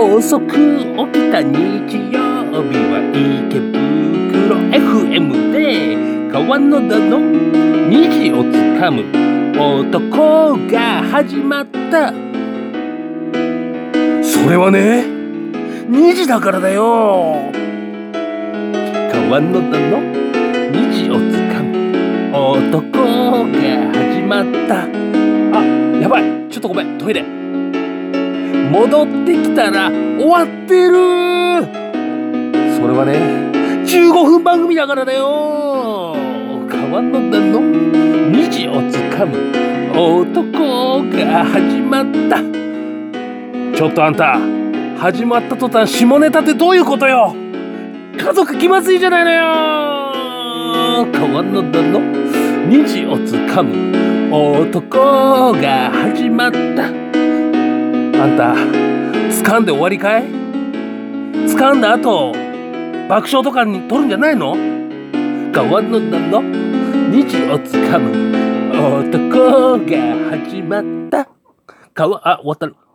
遅く起きた日曜日は池袋 FM で川野田の虹をつかむ男が始まった。それはね虹だからだよ。川野田の虹をつかむ男が始まった。あやばい。ちょっとごめん。トイレ。戻ってきたら終わってる。それはね15分番組だからだよ。川野田の虹をつかむ。男が始まった。ちょっとあんた始まった途端下ネタってどういうことよ。家族気まずいじゃないのよ。川野田の虹をつかむ。男が始まった。あんた掴んで終わりかい？掴んだ後爆笑とかに取るんじゃないの？川野田の虹をつかむ男が始まった。川あ終わった。